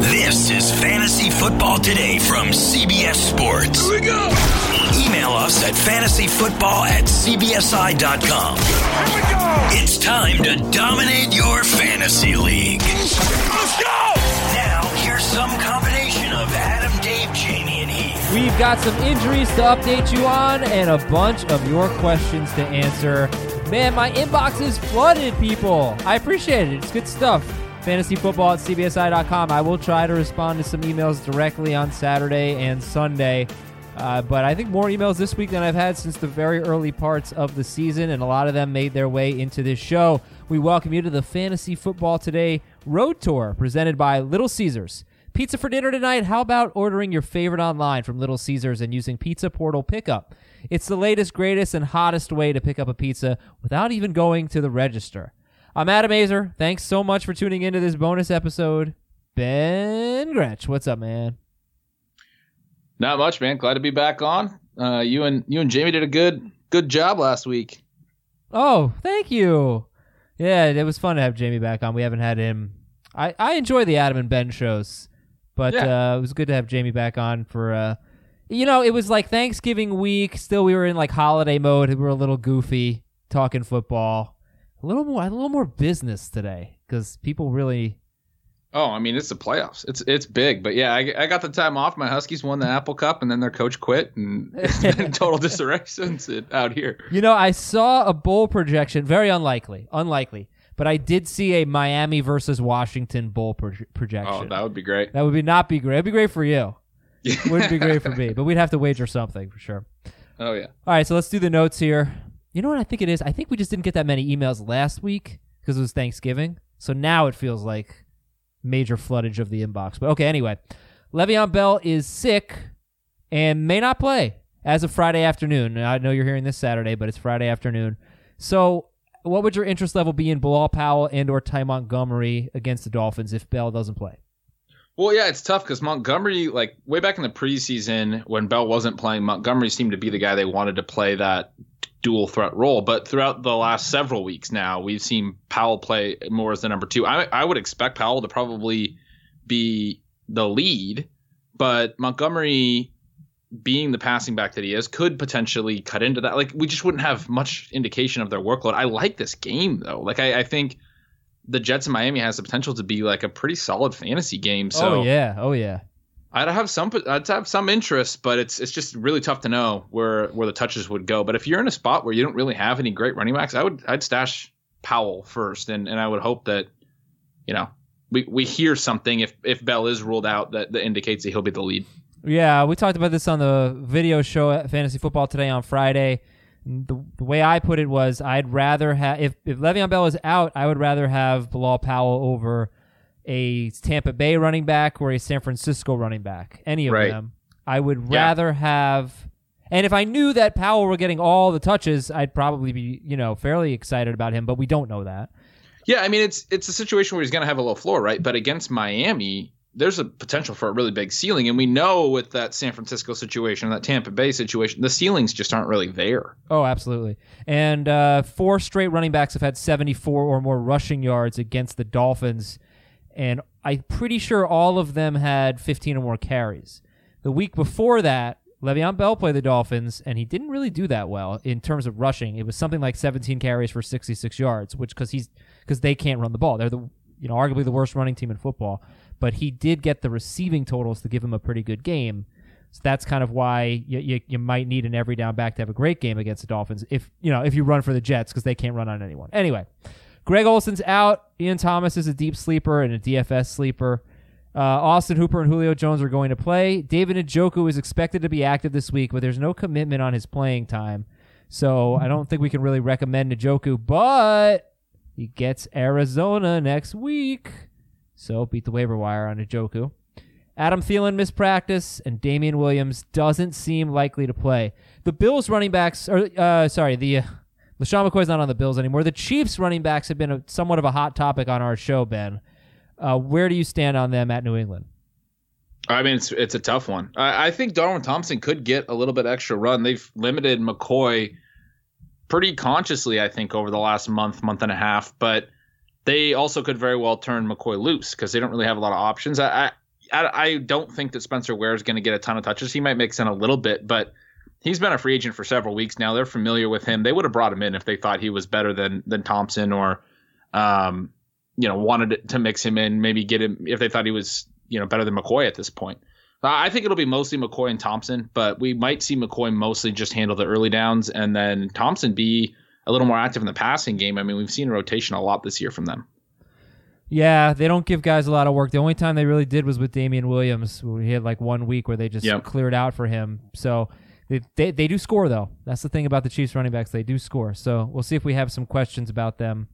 This is Fantasy Football Today from CBS Sports. Here we go. Email us at fantasyfootball at cbsi.com. Here we go. It's time to dominate your fantasy league. Let's go. Now, here's some combination of Adam, Dave, Jamey, and Heath. We've got some injuries to update you on and a bunch of your questions to answer. Man, my inbox is flooded, people. I appreciate it. It's good stuff fantasyfootball at cbsi.com. I will try to respond to some emails directly on Saturday and Sunday. Uh, but I think more emails this week than I've had since the very early parts of the season, and a lot of them made their way into this show. We welcome you to the Fantasy Football Today Road Tour presented by Little Caesars. Pizza for dinner tonight? How about ordering your favorite online from Little Caesars and using Pizza Portal Pickup? It's the latest, greatest, and hottest way to pick up a pizza without even going to the register. I'm Adam Aizer. Thanks so much for tuning into this bonus episode. Ben Gretch, what's up, man? Not much, man. Glad to be back on. Uh, you and you and Jamey did a good good job last week. Oh, thank you. Yeah, it was fun to have Jamey back on. We haven't had him. I I enjoy the Adam and Ben shows, but yeah. uh, it was good to have Jamey back on for. Uh, you know, it was like Thanksgiving week. Still, we were in like holiday mode. We were a little goofy talking football a little more, a little more business today because people really. Oh, I mean, it's the playoffs. It's it's big, but yeah, I, I got the time off. My Huskies won the Apple Cup, and then their coach quit, and it's been total disarray since it out here. You know, I saw a bowl projection. Very unlikely, unlikely, but I did see a Miami versus Washington bowl pro- oh, projection. Oh, that would be great. That would be not be great. It'd be great for you. Wouldn't be great for me, but we'd have to wager something for sure. Oh yeah. All right, so let's do the notes here. You know what I think it is? I think we just didn't get that many emails last week because it was Thanksgiving. So now it feels like major floodage of the inbox. But okay, anyway. Le'Veon Bell is sick and may not play as of Friday afternoon. I know you're hearing this Saturday, but it's Friday afternoon. So what would your interest level be in Bilal Powell and or Ty Montgomery against the Dolphins if Bell doesn't play? Well, yeah, it's tough because Montgomery, like way back in the preseason when Bell wasn't playing, Montgomery seemed to be the guy they wanted to play that dual threat role. But throughout the last several weeks now, we've seen Powell play more as the number two. I, I would expect Powell to probably be the lead, but Montgomery being the passing back that he is could potentially cut into that. Like we just wouldn't have much indication of their workload. I like this game though. Like I, I think the Jets in Miami has the potential to be like a pretty solid fantasy game. Oh, so oh yeah, oh yeah. I'd have some I'd have some interest, but it's it's just really tough to know where where the touches would go. But if you're in a spot where you don't really have any great running backs, I would I'd stash Powell first, and and I would hope that you know we we hear something if if Bell is ruled out that that indicates that he'll be the lead. Yeah, we talked about this on the video show at Fantasy Football today on Friday. The, the way I put it was I'd rather have if if Le'Veon Bell is out, I would rather have Bilal Powell over a Tampa Bay running back or a San Francisco running back, any of right. them. I would yeah. rather have. And if I knew that Powell were getting all the touches, I'd probably be, you know, fairly excited about him. But we don't know that. Yeah, I mean, it's it's a situation where he's going to have a low floor, right? But against Miami, there's a potential for a really big ceiling, and we know with that San Francisco situation, that Tampa Bay situation, the ceilings just aren't really there. Oh, absolutely. And uh, four straight running backs have had 74 or more rushing yards against the Dolphins and I'm pretty sure all of them had 15 or more carries. The week before that, Le'Veon Bell played the Dolphins, and he didn't really do that well in terms of rushing. It was something like 17 carries for 66 yards, which because he's because they can't run the ball. They're the you know arguably the worst running team in football. but he did get the receiving totals to give him a pretty good game. So that's kind of why you, you, you might need an every down back to have a great game against the Dolphins if you know if you run for the Jets because they can't run on anyone. Anyway, Greg Olsen's out. Ian Thomas is a deep sleeper and a DFS sleeper. Uh, Austin Hooper and Julio Jones are going to play. David Njoku is expected to be active this week, but there's no commitment on his playing time. So I don't think we can really recommend Njoku, but he gets Arizona next week. So beat the waiver wire on Njoku. Adam Thielen missed practice, and Damien Williams doesn't seem likely to play. The Bills running backs, or uh, sorry, the LeSean McCoy's not on the Bills anymore. The Chiefs running backs have been a, somewhat of a hot topic on our show, Ben. Uh, where do you stand on them at New England? I mean, it's it's a tough one. I, I think Darwin Thompson could get a little bit extra run. They've limited McCoy pretty consciously, I think, over the last month, month and a half. But they also could very well turn McCoy loose because they don't really have a lot of options. I I, I don't think that Spencer Ware is going to get a ton of touches. He might mix in a little bit, but he's been a free agent for several weeks now. They're familiar with him. They would have brought him in if they thought he was better than than Thompson or, um, you know, wanted to mix him in. Maybe get him if they thought he was you know better than McCoy at this point. I think it'll be mostly McCoy and Thompson, but we might see McCoy mostly just handle the early downs and then Thompson be a little more active in the passing game. I mean, we've seen a rotation a lot this year from them. Yeah, they don't give guys a lot of work. The only time they really did was with Damien Williams. He had like one week where they just yep. cleared out for him. So they, they, they do score though. That's the thing about the Chiefs running backs. They do score. So we'll see if we have some questions about them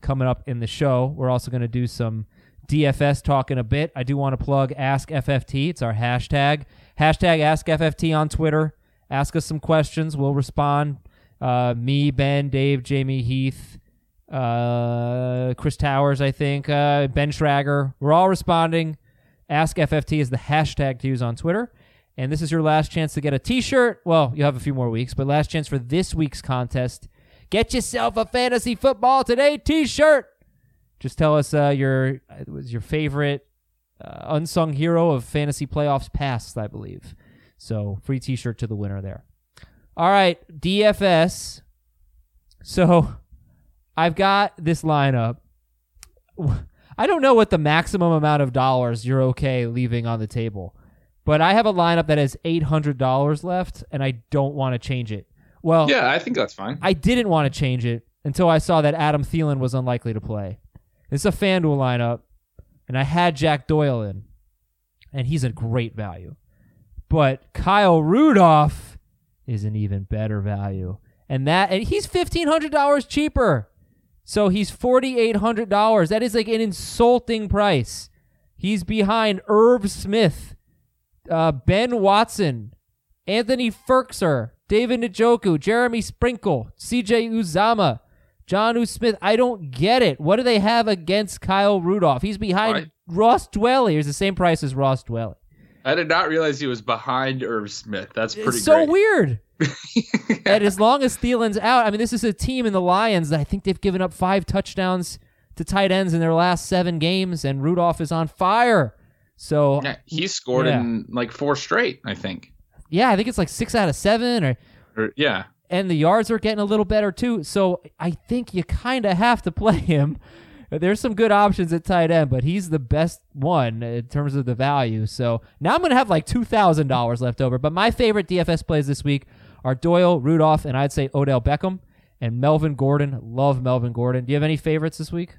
coming up in the show. We're also going to do some DFS talk in a bit. I do want to plug Ask FFT. It's our hashtag. Hashtag Ask FFT on Twitter. Ask us some questions. We'll respond. Uh, me, Ben, Dave, Jamey, Heath, uh, Chris Towers, I think, uh, Ben Schrager. We're all responding. Ask FFT is the hashtag to use on Twitter. And this is your last chance to get a t shirt. Well, you have a few more weeks, but last chance for this week's contest. Get yourself a fantasy football today t shirt. Just tell us uh, your was your favorite uh, unsung hero of fantasy playoffs past, I believe. So free t shirt to the winner there. All right, DFS. So I've got this lineup. I don't know what the maximum amount of dollars you're okay leaving on the table, but I have a lineup that has $800 left and I don't want to change it. Well, yeah, I think that's fine. I didn't want to change it until I saw that Adam Thielen was unlikely to play. It's a FanDuel lineup, and I had Jack Doyle in, and he's a great value. But Kyle Rudolph is an even better value. And that and he's fifteen hundred dollars cheaper. So he's $4,800. That is like an insulting price. He's behind Irv Smith, uh, Ben Watson, Anthony Firkser, David Njoku, Jeremy Sprinkle, CJ Uzomah, John U. Smith. I don't get it. What do they have against Kyle Rudolph? He's behind right. Ross Dwelley. He's the same price as Ross Dwelley. I did not realize he was behind Irv Smith. That's pretty it's so great. weird. and as long as Thielen's out, I mean, this is a team in the Lions that I think they've given up five touchdowns to tight ends in their last seven games, and Rudolph is on fire. So yeah, he scored yeah. in like four straight, I think. Yeah, I think it's like six out of seven, or, or yeah. And the yards are getting a little better too. So I think you kind of have to play him. There's some good options at tight end, but he's the best one in terms of the value. So now I'm going to have like $2,000 left over. But my favorite DFS plays this week are Doyle, Rudolph, and I'd say Odell Beckham and Melvin Gordon. Love Melvin Gordon. Do you have any favorites this week?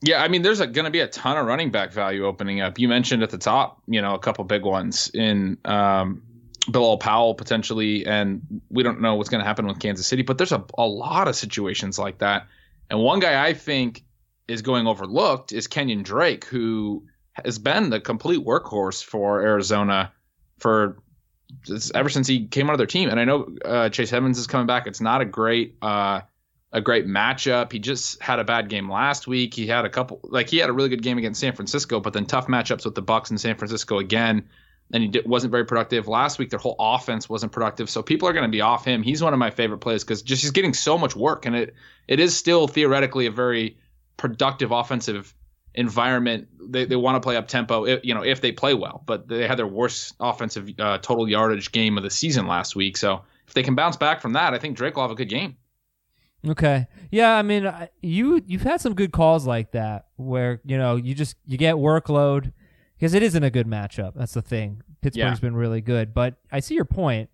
Yeah, I mean, there's going to be a ton of running back value opening up. You mentioned at the top, you know, a couple big ones in um, Bilal Powell potentially, and we don't know what's going to happen with Kansas City, but there's a, a lot of situations like that. And one guy I think is going overlooked is Kenyon Drake, who has been the complete workhorse for Arizona for ever since he came out of their team. And I know uh, Chase Edmonds is coming back. It's not a great uh, a great matchup. He just had a bad game last week. He had a couple like he had a really good game against San Francisco, but then tough matchups with the Bucs and San Francisco again. And he wasn't very productive last week. Their whole offense wasn't productive, so people are going to be off him. He's one of my favorite plays because just he's getting so much work, and it it is still theoretically a very productive offensive environment. They, they want to play up tempo, you know, if they play well. But they had their worst offensive uh, total yardage game of the season last week. So if they can bounce back from that, I think Drake will have a good game. Okay. Yeah, I mean, you you've had some good calls like that where you know you just you get workload because it isn't a good matchup. That's the thing. Pittsburgh's been really good, but I see your point.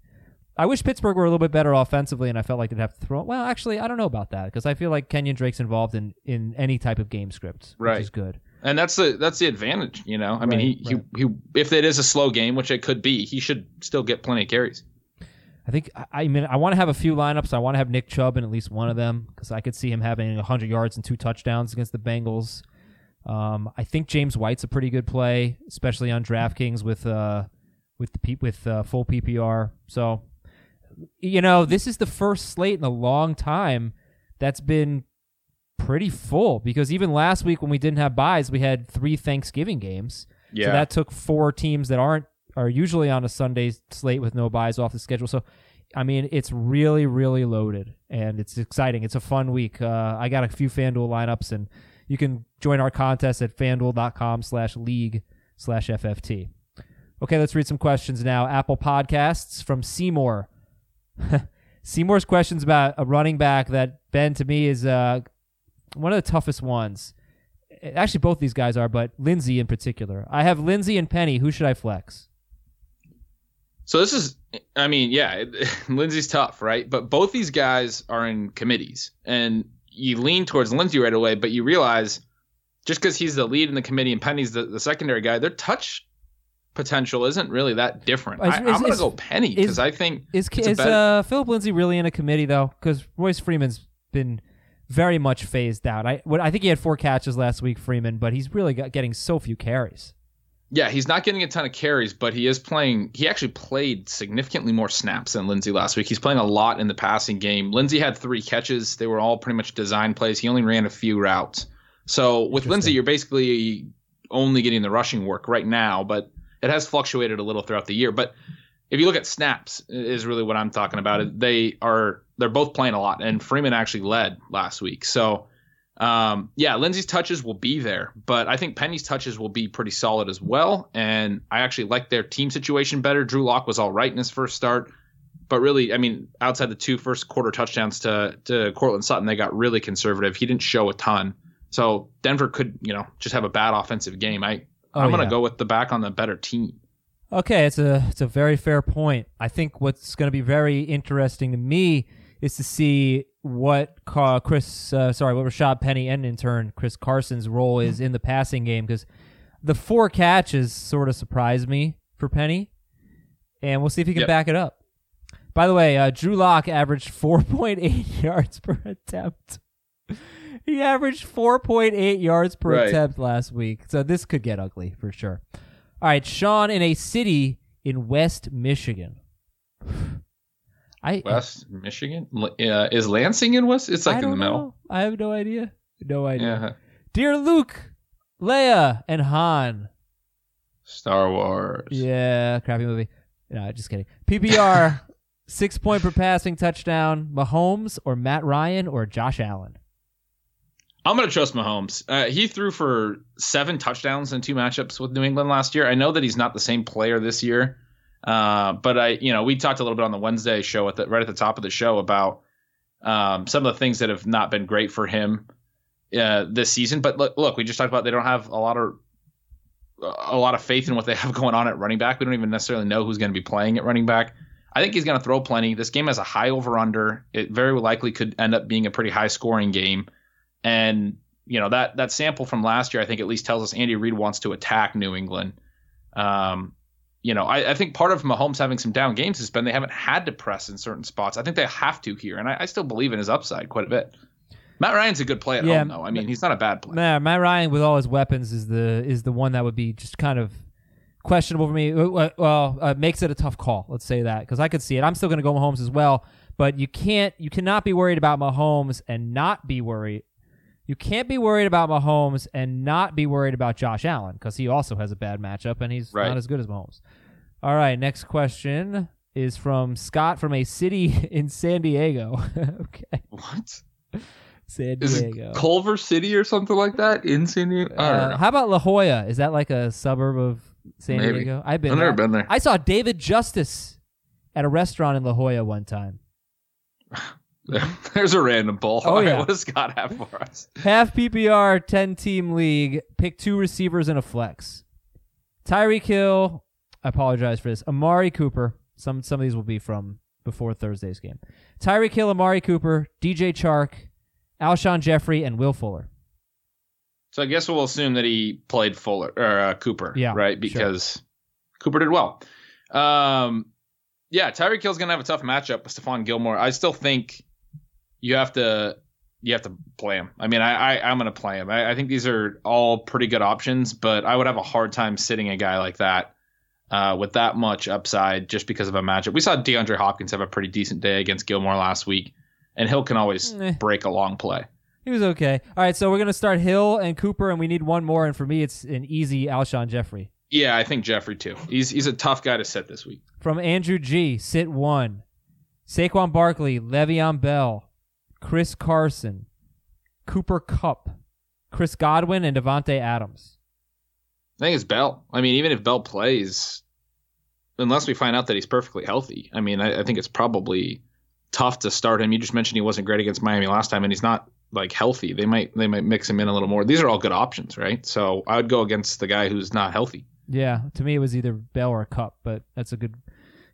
I wish Pittsburgh were a little bit better offensively, and I felt like they'd have to throw. Well, actually, I don't know about that because I feel like Kenyon Drake's involved in in any type of game script, right. which is good. And that's the that's the advantage, you know. I right, mean, he, right. he he if it is a slow game, which it could be, he should still get plenty of carries. I think I mean I want to have a few lineups. I want to have Nick Chubb in at least one of them because I could see him having 100 yards and two touchdowns against the Bengals. Um, I think James White's a pretty good play, especially on DraftKings with uh with the with uh, full PPR. So you know, this is the first slate in a long time that's been pretty full because even last week when we didn't have byes, we had three Thanksgiving games. Yeah. So that took four teams that aren't are usually on a Sunday slate with no byes off the schedule. So I mean, it's really, really loaded and it's exciting. It's a fun week. Uh, I got a few FanDuel lineups and you can join our contest at fanduel.com slash league slash FFT. Okay, let's read some questions now. Apple Podcasts from Seymour. Seymour's questions about a running back that Ben to me is uh, one of the toughest ones. Actually, both these guys are, but Lindsay in particular. I have Lindsay and Penny. Who should I flex? So this is, I mean, yeah, Lindsay's tough, right? But both these guys are in committees, and you lean towards Lindsay right away, but you realize just because he's the lead in the committee and Penny's the, the secondary guy, their touch potential isn't really that different. Is, I, am going to go Penny because I think is, is uh, Phillip Lindsay really in a committee though? Because Royce Freeman's been very much phased out. I what, I think he had four catches last week, Freeman, but he's really got, getting so few carries. Yeah, he's not getting a ton of carries, but he is playing. He actually played significantly more snaps than Lindsay last week. He's playing a lot in the passing game. Lindsay had three catches. They were all pretty much design plays. He only ran a few routes. So with Lindsay, you're basically only getting the rushing work right now, but it has fluctuated a little throughout the year. But if you look at snaps, is really what I'm talking about. They are they're both playing a lot, and Freeman actually led last week. So um, yeah, Lindsay's touches will be there, but I think Penny's touches will be pretty solid as well. And I actually like their team situation better. Drew Lock was all right in his first start, but really, I mean, outside the two first quarter touchdowns to to Courtland Sutton, they got really conservative. He didn't show a ton. So Denver could, you know, just have a bad offensive game. I oh, I'm gonna yeah. go with the back on the better team. Okay, it's a it's a very fair point. I think what's going to be very interesting to me is to see what Chris, uh, sorry, what Rashad Penny and in turn Chris Carson's role is in the passing game because the four catches sort of surprised me for Penny, and we'll see if he can yep. back it up. By the way, uh, Drew Lock averaged 4.8 yards per attempt. he averaged 4.8 yards per right. attempt last week, so this could get ugly for sure. All right, Sean in a city in West Michigan. I West Michigan uh, is Lansing in West. It's like in the middle. Know. I have no idea. No idea. Yeah. Dear Luke, Leia, and Han. Star Wars. Yeah, crappy movie. No, just kidding. PPR, six point per passing touchdown. Mahomes or Matt Ryan or Josh Allen. I'm going to trust Mahomes. Uh, he threw for seven touchdowns in two matchups with New England last year. I know that he's not the same player this year, uh, but I, you know, we talked a little bit on the Wednesday show at the right at the top of the show about um, some of the things that have not been great for him uh, this season. But look, look, we just talked about they don't have a lot of a lot of faith in what they have going on at running back. We don't even necessarily know who's going to be playing at running back. I think he's going to throw plenty. This game has a high over under. It very likely could end up being a pretty high scoring game. And you know that that sample from last year, I think at least tells us Andy Reid wants to attack New England. Um, you know, I, I, think part of Mahomes having some down games has been they haven't had to press in certain spots. I think they have to here, and I, I still believe in his upside quite a bit. Matt Ryan's a good play at yeah, home, though. I mean, he's not a bad player. Matt, Matt Ryan with all his weapons is the is the one that would be just kind of questionable for me. Well, uh, makes it a tough call. Let's say that because I could see it. I'm still going to go Mahomes as well, but you can't, you cannot be worried about Mahomes and not be worried. You can't be worried about Mahomes and not be worried about Josh Allen because he also has a bad matchup and he's right. not as good as Mahomes. All right, next question is from Scott from a city in San Diego. okay. What? San Diego. Culver City or something like that in San Diego? Uh, how about La Jolla? Is that like a suburb of San Maybe. Diego? I've been I've never been there. I saw David Justice at a restaurant in La Jolla one time. There's a random poll. Oh, yeah. What does Scott have for us? Half PPR, 10 team league. Pick two receivers and a flex. Tyreek Hill. I apologize for this. Amari Cooper. Some some of these will be from before Thursday's game. Tyreek Hill, Amari Cooper, DJ Chark, Alshon Jeffery, and Will Fuller. So I guess we'll assume that he played Fuller or uh, Cooper, Yeah, right? sure. Because Cooper did well. Um, yeah, Tyreek Hill's gonna have a tough matchup with Stephon Gilmore. I still think you have to you have to play him. I mean, I, I I'm gonna play him. I, I think these are all pretty good options, but I would have a hard time sitting a guy like that uh, with that much upside just because of a matchup. We saw DeAndre Hopkins have a pretty decent day against Gilmore last week, and Hill can always Eh. break a long play. He was okay. All right, so we're gonna start Hill and Cooper, and we need one more. And for me, it's an easy Alshon Jeffery. Yeah, I think Jeffery too. He's he's a tough guy to sit this week. From Andrew G, sit one. Saquon Barkley, Le'Veon Bell, Chris Carson, Cooper Kupp, Chris Godwin, and Davante Adams. I think it's Bell. I mean, even if Bell plays, unless we find out that he's perfectly healthy, I mean, I, I think it's probably tough to start him. You just mentioned he wasn't great against Miami last time, and he's not like healthy. They might they might mix him in a little more. These are all good options, right? So I would go against the guy who's not healthy. Yeah, to me it was either Bell or Kupp, but that's a good.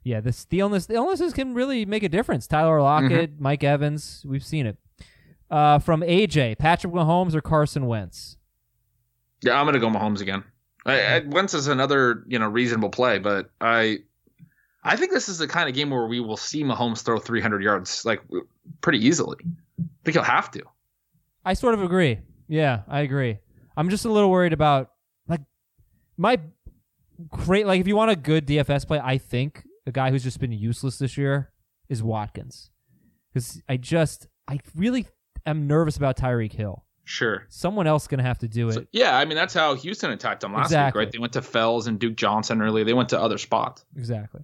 Yeah, this the illness the illnesses can really make a difference. Tyler Lockett, Mike Evans, we've seen it. Uh, from AJ, Patrick Mahomes or Carson Wentz. Yeah, I'm gonna go Mahomes again. I, I, Wentz is another you know reasonable play, but I I think this is the kind of game where we will see Mahomes throw 300 yards like pretty easily. I think he'll have to. I sort of agree. Yeah, I agree. I'm just a little worried about like my great like if you want a good DFS play, I think a guy who's just been useless this year is Watkins. Cuz I just I really am nervous about Tyreek Hill. Sure. Someone else going to have to do it. So, yeah, I mean that's how Houston attacked them last Exactly. week, right? They went to Fells and Duke Johnson early. They went to other spots. Exactly.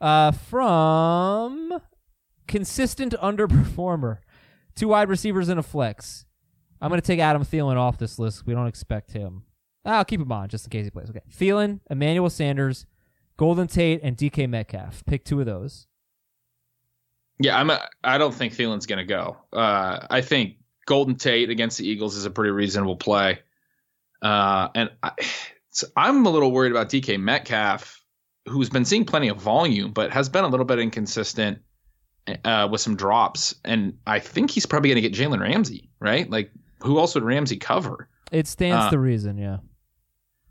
Uh, from consistent underperformer, two wide receivers and a flex. I'm going to take Adam Thielen off this list. We don't expect him. I'll keep him on just in case he plays. Okay. Thielen, Emmanuel Sanders, Golden Tate, and DK Metcalf. Pick two of those. Yeah, I'm. A, I don't think Thielen's going to go. Uh, I think Golden Tate against the Eagles is a pretty reasonable play. Uh, and I, so I'm a little worried about DK Metcalf, who's been seeing plenty of volume, but has been a little bit inconsistent uh, with some drops. And I think he's probably going to get Jalen Ramsey, right? Like, who else would Ramsey cover? It stands Uh, to reason, yeah.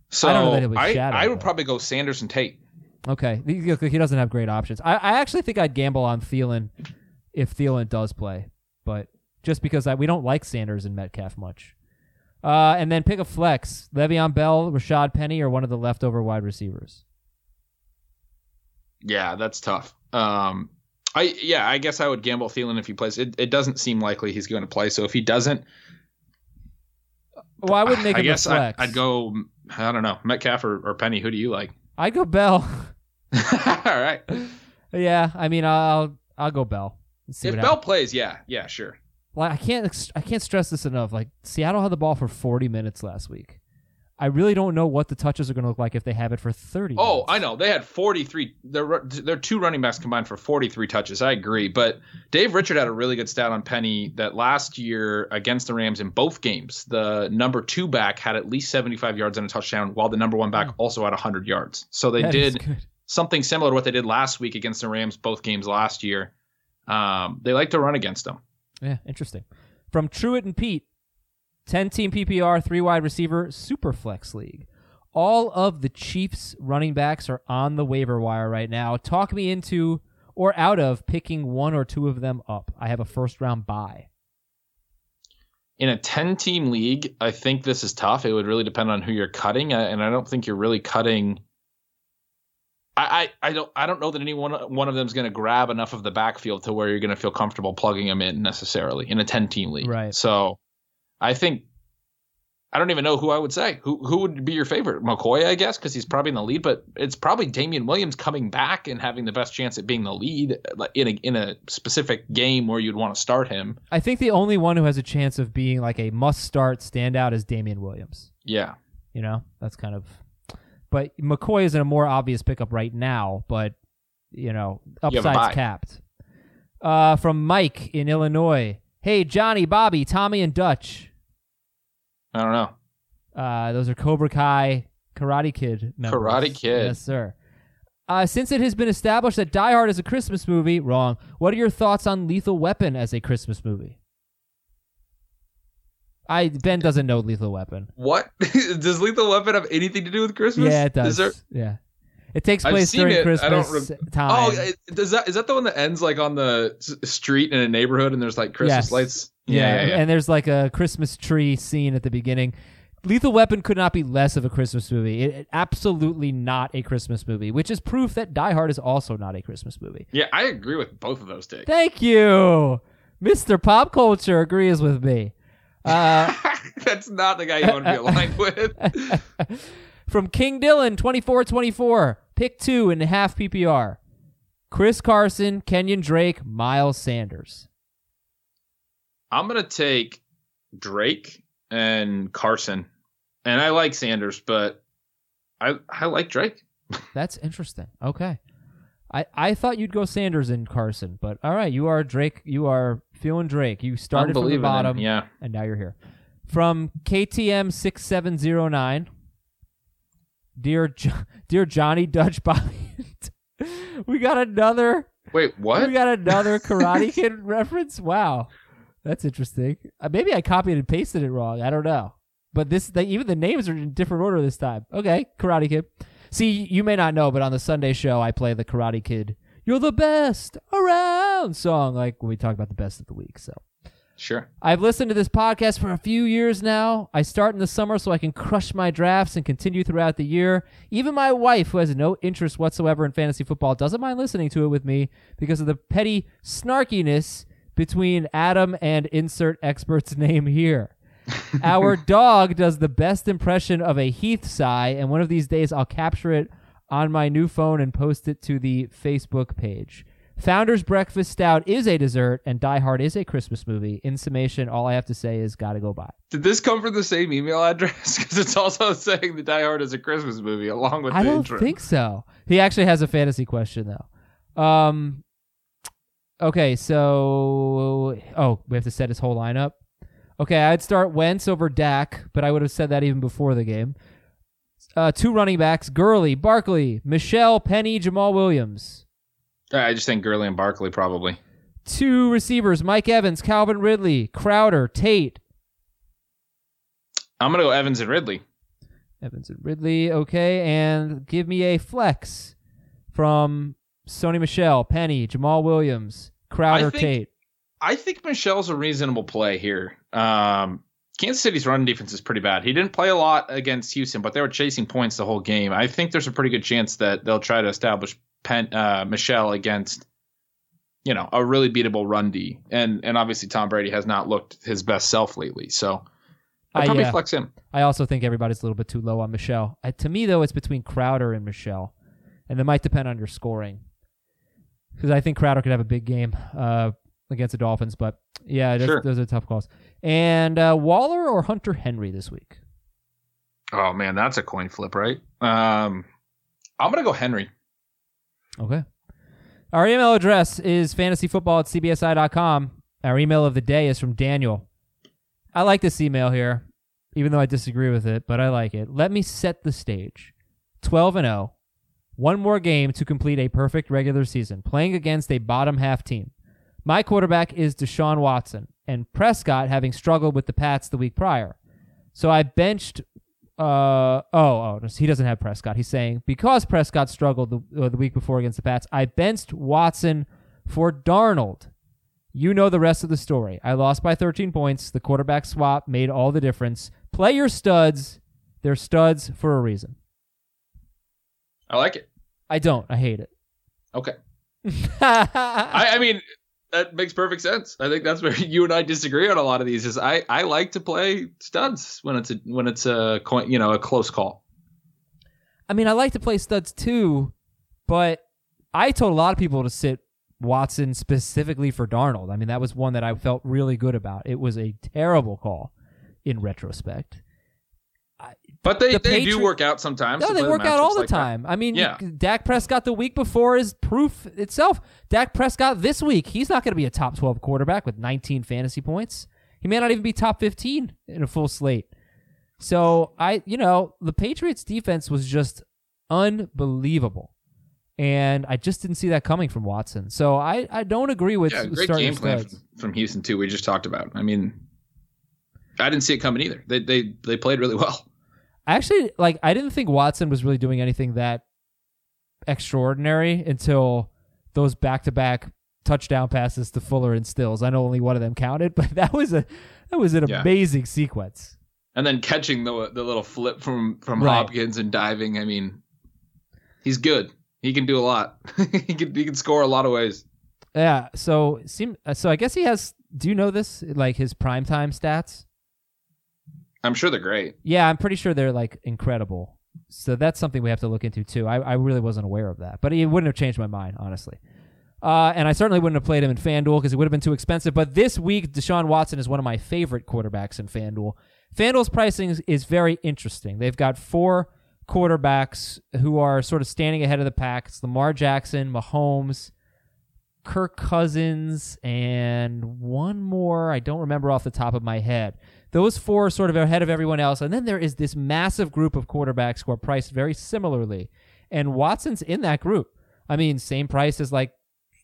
So I don't know that he'll I, I would probably go Sanders and Tate. Okay. He, he doesn't have great options. I, I actually think I'd gamble on Thielen if Thielen does play, but just because I, we don't like Sanders and Metcalf much. Uh, and then pick a flex: Le'Veon Bell, Rashad Penny, or one of the leftover wide receivers. Yeah, that's tough. Um, I yeah, I guess I would gamble Thielen if he plays. It, it doesn't seem likely he's going to play. So if he doesn't, Well, I wouldn't make I guess a I, flex. I'd go. I don't know, Metcalf or, or Penny. Who do you like? I'd go Bell. All right. yeah, I mean, I'll I'll go Bell. See If Bell happens. plays, yeah, yeah, sure. Like I can't I can't stress this enough. Like Seattle had the ball for 40 minutes last week. I really don't know what the touches are going to look like if they have it for 30. Oh, minutes. I know. They had 43. Their their two running backs combined for 43 touches. I agree, but Dave Richard had a really good stat on Penny that last year against the Rams in both games, the number two back had at least 75 yards and a touchdown, while the number one back also had 100 yards. So they Hmm. That did something similar to what they did last week against the Rams, both games last year. Um, they like to run against them. Yeah, interesting. From Truitt and Pete, 10 team PPR, three wide receiver, super flex league. All of the Chiefs running backs are on the waiver wire right now. Talk me into or out of picking one or two of them up. I have a first round bye. in a 10 team league, I think this is tough. It would really depend on who you're cutting, uh, and I don't think you're really cutting. I, I, I don't I don't know that any one one of them is going to grab enough of the backfield to where you're going to feel comfortable plugging them in necessarily in a 10 team league. Right. So, I think I don't even know who I would say. Who who would be your favorite? McCoy, I guess, because he's probably in the lead. But it's probably Damien Williams coming back and having the best chance at being the lead in a in a specific game where you'd want to start him. I think the only one who has a chance of being like a must start standout is Damien Williams. Yeah. You know, that's kind of. But McCoy is in a more obvious pickup right now, but, you know, You upside's buy. capped. Uh, from Mike in Illinois. Hey, Johnny, Bobby, Tommy, and Dutch. I don't know. Uh, those are Cobra Kai, Karate Kid. Members. Karate Kid. Yes, sir. Uh, since it has been established that Die Hard is a Christmas movie, wrong. What are your thoughts on Lethal Weapon as a Christmas movie? I Ben doesn't know Lethal Weapon. What does Lethal Weapon have anything to do with Christmas? Yeah, it does. There... Yeah, it takes place during it. Christmas re- time. Oh, is that is that the one that ends like on the street in a neighborhood and there's like Christmas yes. lights? Yeah, yeah, yeah, and there's like a Christmas tree scene at the beginning. Lethal Weapon could not be less of a Christmas movie. It, it, absolutely not a Christmas movie, which is proof that Die Hard is also not a Christmas movie. Yeah, I agree with both of those takes. Thank you, Mister Pop Culture agrees with me. Uh, That's not the guy you want to be aligned with. From King Dylan, 24-24, pick two and a half PPR. Chris Carson, Kenyon Drake, Miles Sanders. I'm gonna take Drake and Carson, and I like Sanders, but I I like Drake. That's interesting. Okay, I I thought you'd go Sanders and Carson, but all right, you are Drake. You are feeling Drake. You started from the bottom, yeah, and now you're here. From KTM six seven zero nine. Dear, jo- dear Johnny Dutch Bobby, we got another. Wait, what? We got another Karate Kid reference. Wow, that's interesting. Uh, maybe I copied and pasted it wrong. I don't know. But this, they, even the names are in different order this time. Okay, Karate Kid. See, you may not know, but on the Sunday show, I play the Karate Kid. You're the best around song, like when we talk about the best of the week. So Sure. I've listened to this podcast for a few years now. I start in the summer so I can crush my drafts and continue throughout the year. Even my wife, who has no interest whatsoever in fantasy football, doesn't mind listening to it with me because of the petty snarkiness between Adam and insert expert's name here. Our dog does the best impression of a Heath sigh, and one of these days I'll capture it on my new phone and post it to the Facebook page. Founder's Breakfast Stout is a dessert, and Die Hard is a Christmas movie. In summation, all I have to say is gotta go buy. Did this come from the same email address? Because it's also saying the Die Hard is a Christmas movie along with the intro? I the don't intro. think so. He actually has a fantasy question though. Um. Okay, so oh, we have to set his whole lineup. Okay, I'd start Wentz over Dak, but I would have said that even before the game. Uh, two running backs: Gurley, Barkley, Michel, Penny, Jamaal Williams. I just think Gurley and Barkley probably. Two receivers: Mike Evans, Calvin Ridley, Crowder, Tate. I'm gonna go Evans and Ridley. Evans and Ridley. Okay, and give me a flex from Sony Michel, Penny, Jamaal Williams, Crowder, I think- Tate. I think Michel's a reasonable play here. Um, Kansas City's run defense is pretty bad. He didn't play a lot against Houston, but they were chasing points the whole game. I think there's a pretty good chance that they'll try to establish Penn, uh, Michel against, you know, a really beatable run D. And and obviously Tom Brady has not looked his best self lately. So I'd I, probably uh, flex him. I also think everybody's a little bit too low on Michel. Uh, to me, though, it's between Crowder and Michel, and it might depend on your scoring. Because I think Crowder could have a big game uh, against the Dolphins, but yeah, those, Sure. those are tough calls. And uh, Waller or Hunter Henry this week? Oh man, that's a coin flip, right? Um, I'm gonna go Henry. Okay. Our email address is fantasyfootball at cbsi.com. Our email of the day is from Daniel. I like this email here, even though I disagree with it, but I like it. Let me set the stage. 12 and 0. One more game to complete a perfect regular season, playing against a bottom half team. My quarterback is Deshaun Watson, and Prescott having struggled with the Pats the week prior. So I benched uh oh oh he doesn't have Prescott. He's saying because Prescott struggled the, uh, the week before against the Pats, I benched Watson for Darnold. You know the rest of the story. I lost by 13 points. The quarterback swap made all the difference. Play your studs. They're studs for a reason. I like it. I don't. I hate it. Okay. I, I mean, that makes perfect sense. I think that's where you and I disagree on a lot of these. Is I, I like to play studs when it's a when it's a you know a close call. I mean, I like to play studs too, but I told a lot of people to sit Watson specifically for Darnold. I mean, that was one that I felt really good about. It was a terrible call in retrospect. But they, the they Patri- do work out sometimes. No, they work out all the like that. time. I mean, Yeah. Dak Prescott the week before is proof itself. Dak Prescott this week, he's not going to be a top 12 quarterback with 19 fantasy points. He may not even be top 15 in a full slate. So, I, you know, the Patriots defense was just unbelievable. And I just didn't see that coming from Watson. So I, I don't agree with Yeah, great starting game plan from, from Houston too. We just talked about. I mean, I didn't see it coming either. They they they played really well. Actually, like I didn't think Watson was really doing anything that extraordinary until those back-to-back touchdown passes to Fuller and Stills. I know only one of them counted, but that was a that was an Yeah. amazing sequence. And then catching the the little flip from from Right. Hopkins and diving. I mean, he's good. He can do a lot. he can he can score a lot of ways. Yeah. So seem so. I guess he has. Do you know this? Like his primetime stats? I'm sure they're great. Yeah, I'm pretty sure they're like incredible. So that's something we have to look into too. I, I really wasn't aware of that, but it wouldn't have changed my mind, honestly. Uh, and I certainly wouldn't have played him in FanDuel because it would have been too expensive. But this week, Deshaun Watson is one of my favorite quarterbacks in FanDuel. FanDuel's pricing is, is very interesting. They've got four quarterbacks who are sort of standing ahead of the pack. It's Lamar Jackson, Mahomes, Kirk Cousins, and one more I don't remember off the top of my head. Those four are sort of ahead of everyone else. And then there is this massive group of quarterbacks who are priced very similarly. And Watson's in that group. I mean, same price as like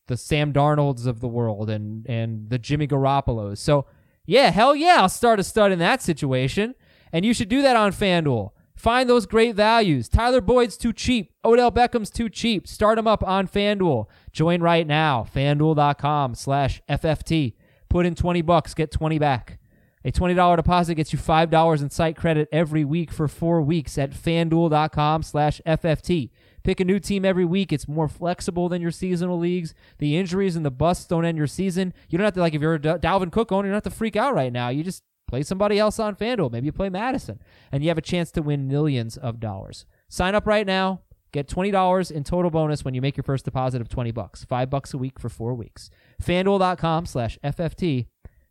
the Sam Darnolds of the world and, and the Jimmy Garoppolos. So, yeah, hell yeah, I'll start a stud in that situation. And you should do that on FanDuel. Find those great values. Tyler Boyd's too cheap. Odell Beckham's too cheap. Start him up on FanDuel. Join right now. FanDuel.com slash FFT. Put in 20 bucks, get 20 back. A $20 deposit gets you $5 in site credit every week for four weeks at fanduel.com slash FFT. Pick a new team every week. It's more flexible than your seasonal leagues. The injuries and the busts don't end your season. You don't have to, like, if you're a Dalvin Cook owner, you don't have to freak out right now. You just play somebody else on FanDuel. Maybe you play Mattison, and you have a chance to win millions of dollars. Sign up right now. Get $20 in total bonus when you make your first deposit of 20 bucks. 5 bucks a week for 4 weeks. fanduel.com slash FFT.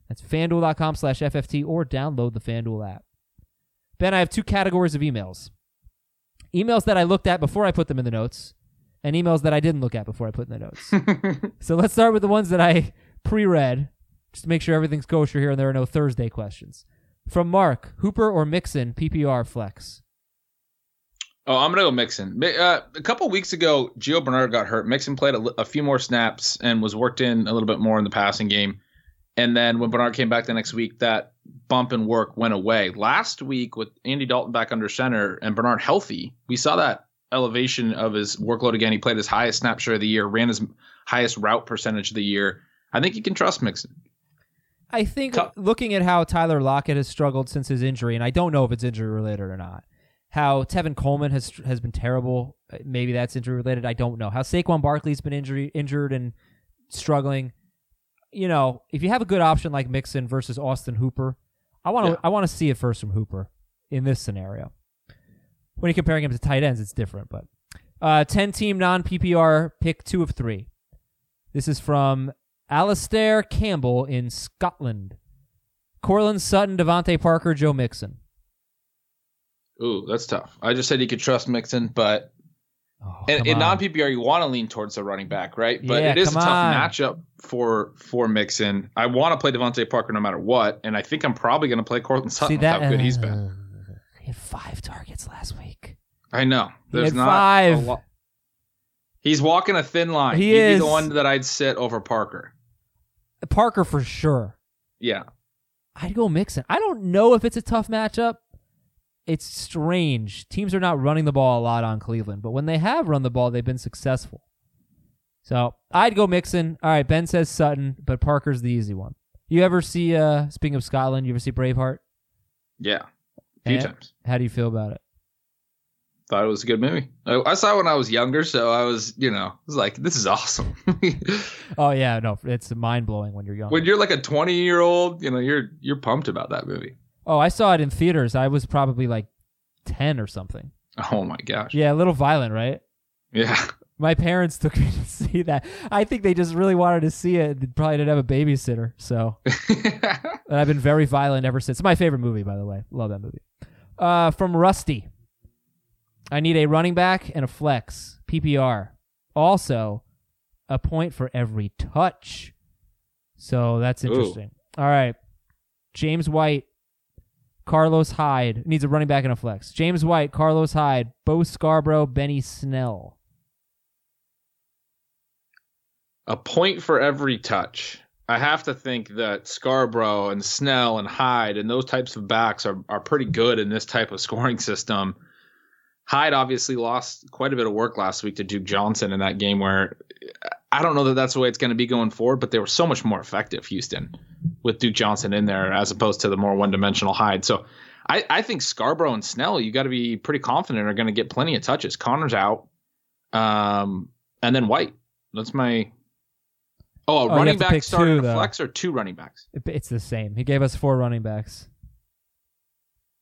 That's fanduel.com slash FFT or download the FanDuel app. Ben, I have two categories of emails. Emails that I looked at before I put them in the notes, and emails that I didn't look at before I put in the notes. so let's start with the ones that I pre-read, just to make sure everything's kosher here and there are no Thursday questions. From Mark, Hooper or Mixon, PPR flex. Oh, I'm gonna go Mixon. Uh, a couple weeks ago, Gio Bernard got hurt. Mixon played a, a few more snaps and was worked in a little bit more in the passing game. And then when Bernard came back the next week, that bump in work went away. Last week, with Andy Dalton back under center and Bernard healthy, we saw that elevation of his workload again. He played his highest snap share of the year, ran his highest route percentage of the year. I think you can trust Mixon. I think Tou- looking at how Tyler Lockett has struggled since his injury, and I don't know if it's injury related or not. How Tevin Coleman has has been terrible. Maybe that's injury related. I don't know. How Saquon Barkley's been injury injured and struggling. You know, if you have a good option like Mixon versus Austin Hooper, I want to Yeah. I want to see it first from Hooper in this scenario. When you're comparing him to tight ends, it's different. But uh, ten team non PPR pick two of three. This is from Alistair Campbell in Scotland. Courtland Sutton, DeVante Parker, Joe Mixon. Ooh, that's tough. I just said you could trust Mixon, but Oh, in, in non PPR, you want to lean towards the running back, right? But Yeah, it is a tough on. matchup for for Mixon. I want to play DeVante Parker no matter what, and I think I'm probably going to play Courtland Sutton See that? how good he's been. He had five targets last week. I know. He There's not five. lo- He's walking a thin line. He He'd be is. the one that I'd sit over Parker. Parker for sure. Yeah. I'd go Mixon. I don't know if it's a tough matchup. It's strange. Teams are not running the ball a lot on Cleveland, but when they have run the ball, they've been successful. So I'd go Mixon. All right, Ben says Sutton, but Parker's the easy one. You ever see? uh Speaking of Scotland, you ever see Braveheart? Yeah. A few And times. How do you feel about it? Thought it was a good movie. I, I saw it when I was younger, so I was, you know, I was like, this is awesome. Oh yeah, no, it's mind blowing when you're young. when you're like a 20 year old, you know, you're you're pumped about that movie. Oh, I saw it in theaters. I was probably like ten or something. Oh my gosh. Yeah, a little violent, right? Yeah. My parents took me to see that. I think they just really wanted to see it. They probably didn't have a babysitter, so and I've been very violent ever since. It's my favorite movie, by the way. Love that movie. Uh, from Rusty. I need a running back and a flex PPR. Also, a point for every touch. So that's interesting. Ooh. All right. James White, Carlos Hyde needs a running back and a flex. James White, Carlos Hyde, Bo Scarborough, Benny Snell. A point for every touch. I have to think that Scarborough and Snell and Hyde and those types of backs are, are pretty good in this type of scoring system. Hyde obviously lost quite a bit of work last week to Duke Johnson in that game where I don't know that that's the way it's going to be going forward, but they were so much more effective, Houston, with Duke Johnson in there as opposed to the more one dimensional Hyde. So I, I think Scarborough and Snell, you got to be pretty confident are going to get plenty of touches. Conner's out. Um, and then White. That's my. Oh, a oh, running back starting two, flex or two running backs? It's the same. He gave us four running backs.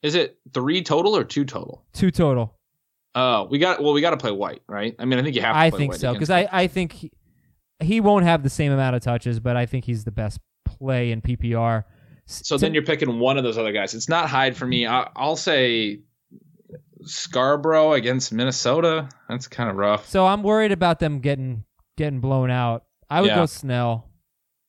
Is it three total or two total? Two total. Oh, we got well. We got to play White, right? I mean, I think you have. To I think so because I I think he, he, won't have the same amount of touches, but I think he's the best play in PPR. So then you're picking one of those other guys. It's not Hyde for me. I, I'll say Scarborough against Minnesota. That's kind of rough. So I'm worried about them getting getting blown out. I would yeah. go Snell.